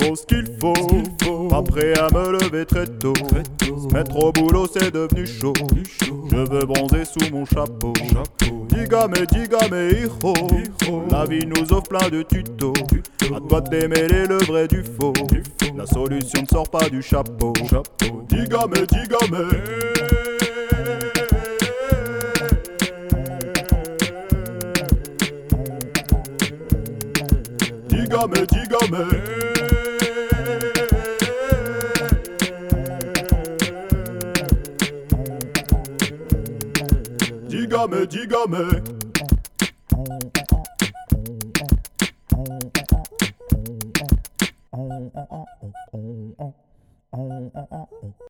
Faut ce qu'il faut, pas prêt à me lever très tôt. Mettre au boulot, c'est devenu chaud. Je veux bronzer sous mon chapeau. Diga mais diga mais hijo, la vie nous offre plein de tutos. À toi de démêler le vrai du faux. La solution ne sort pas du chapeau. Diga mais dígame, dígame. Dígame, dígame.